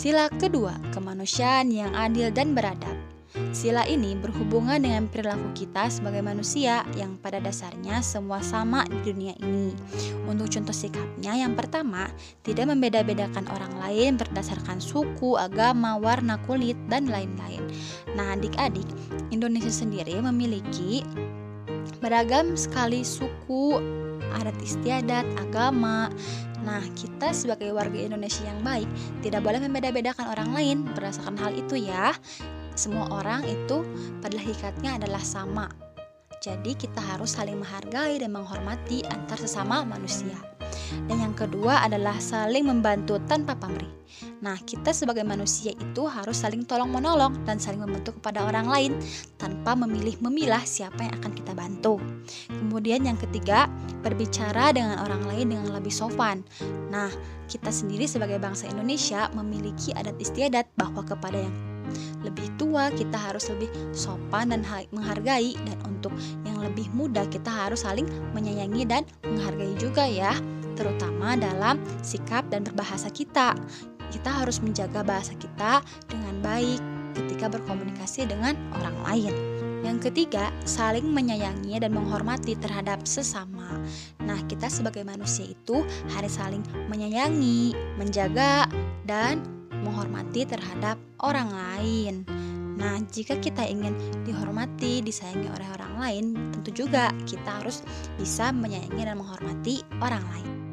Sila kedua, kemanusiaan yang adil dan beradab. Sila ini berhubungan dengan perilaku kita sebagai manusia yang pada dasarnya semua sama di dunia ini. Untuk contoh sikapnya, yang pertama, tidak membeda-bedakan orang lain berdasarkan suku, agama, warna kulit, dan lain-lain. Nah, adik-adik, Indonesia sendiri memiliki beragam sekali suku, adat istiadat, agama. Nah, kita sebagai warga Indonesia yang baik tidak boleh membeda-bedakan orang lain berdasarkan hal itu ya semua orang itu pada hakikatnya adalah sama. Jadi kita harus saling menghargai dan menghormati antar sesama manusia. Dan yang kedua adalah saling membantu tanpa pamrih. Nah, kita sebagai manusia itu harus saling tolong-menolong dan saling membantu kepada orang lain tanpa memilih memilah siapa yang akan kita bantu. Kemudian yang ketiga, berbicara dengan orang lain dengan lebih sopan. Nah, kita sendiri sebagai bangsa Indonesia memiliki adat istiadat bahwa kepada yang lebih tua kita harus lebih sopan dan menghargai dan untuk yang lebih muda kita harus saling menyayangi dan menghargai juga ya terutama dalam sikap dan berbahasa kita kita harus menjaga bahasa kita dengan baik ketika berkomunikasi dengan orang lain. Yang ketiga, saling menyayangi dan menghormati terhadap sesama. Nah, kita sebagai manusia itu harus saling menyayangi, menjaga, dan menghormati terhadap orang lain. Nah, jika kita ingin dihormati, disayangi oleh orang lain, tentu juga kita harus bisa menyayangi dan menghormati orang lain.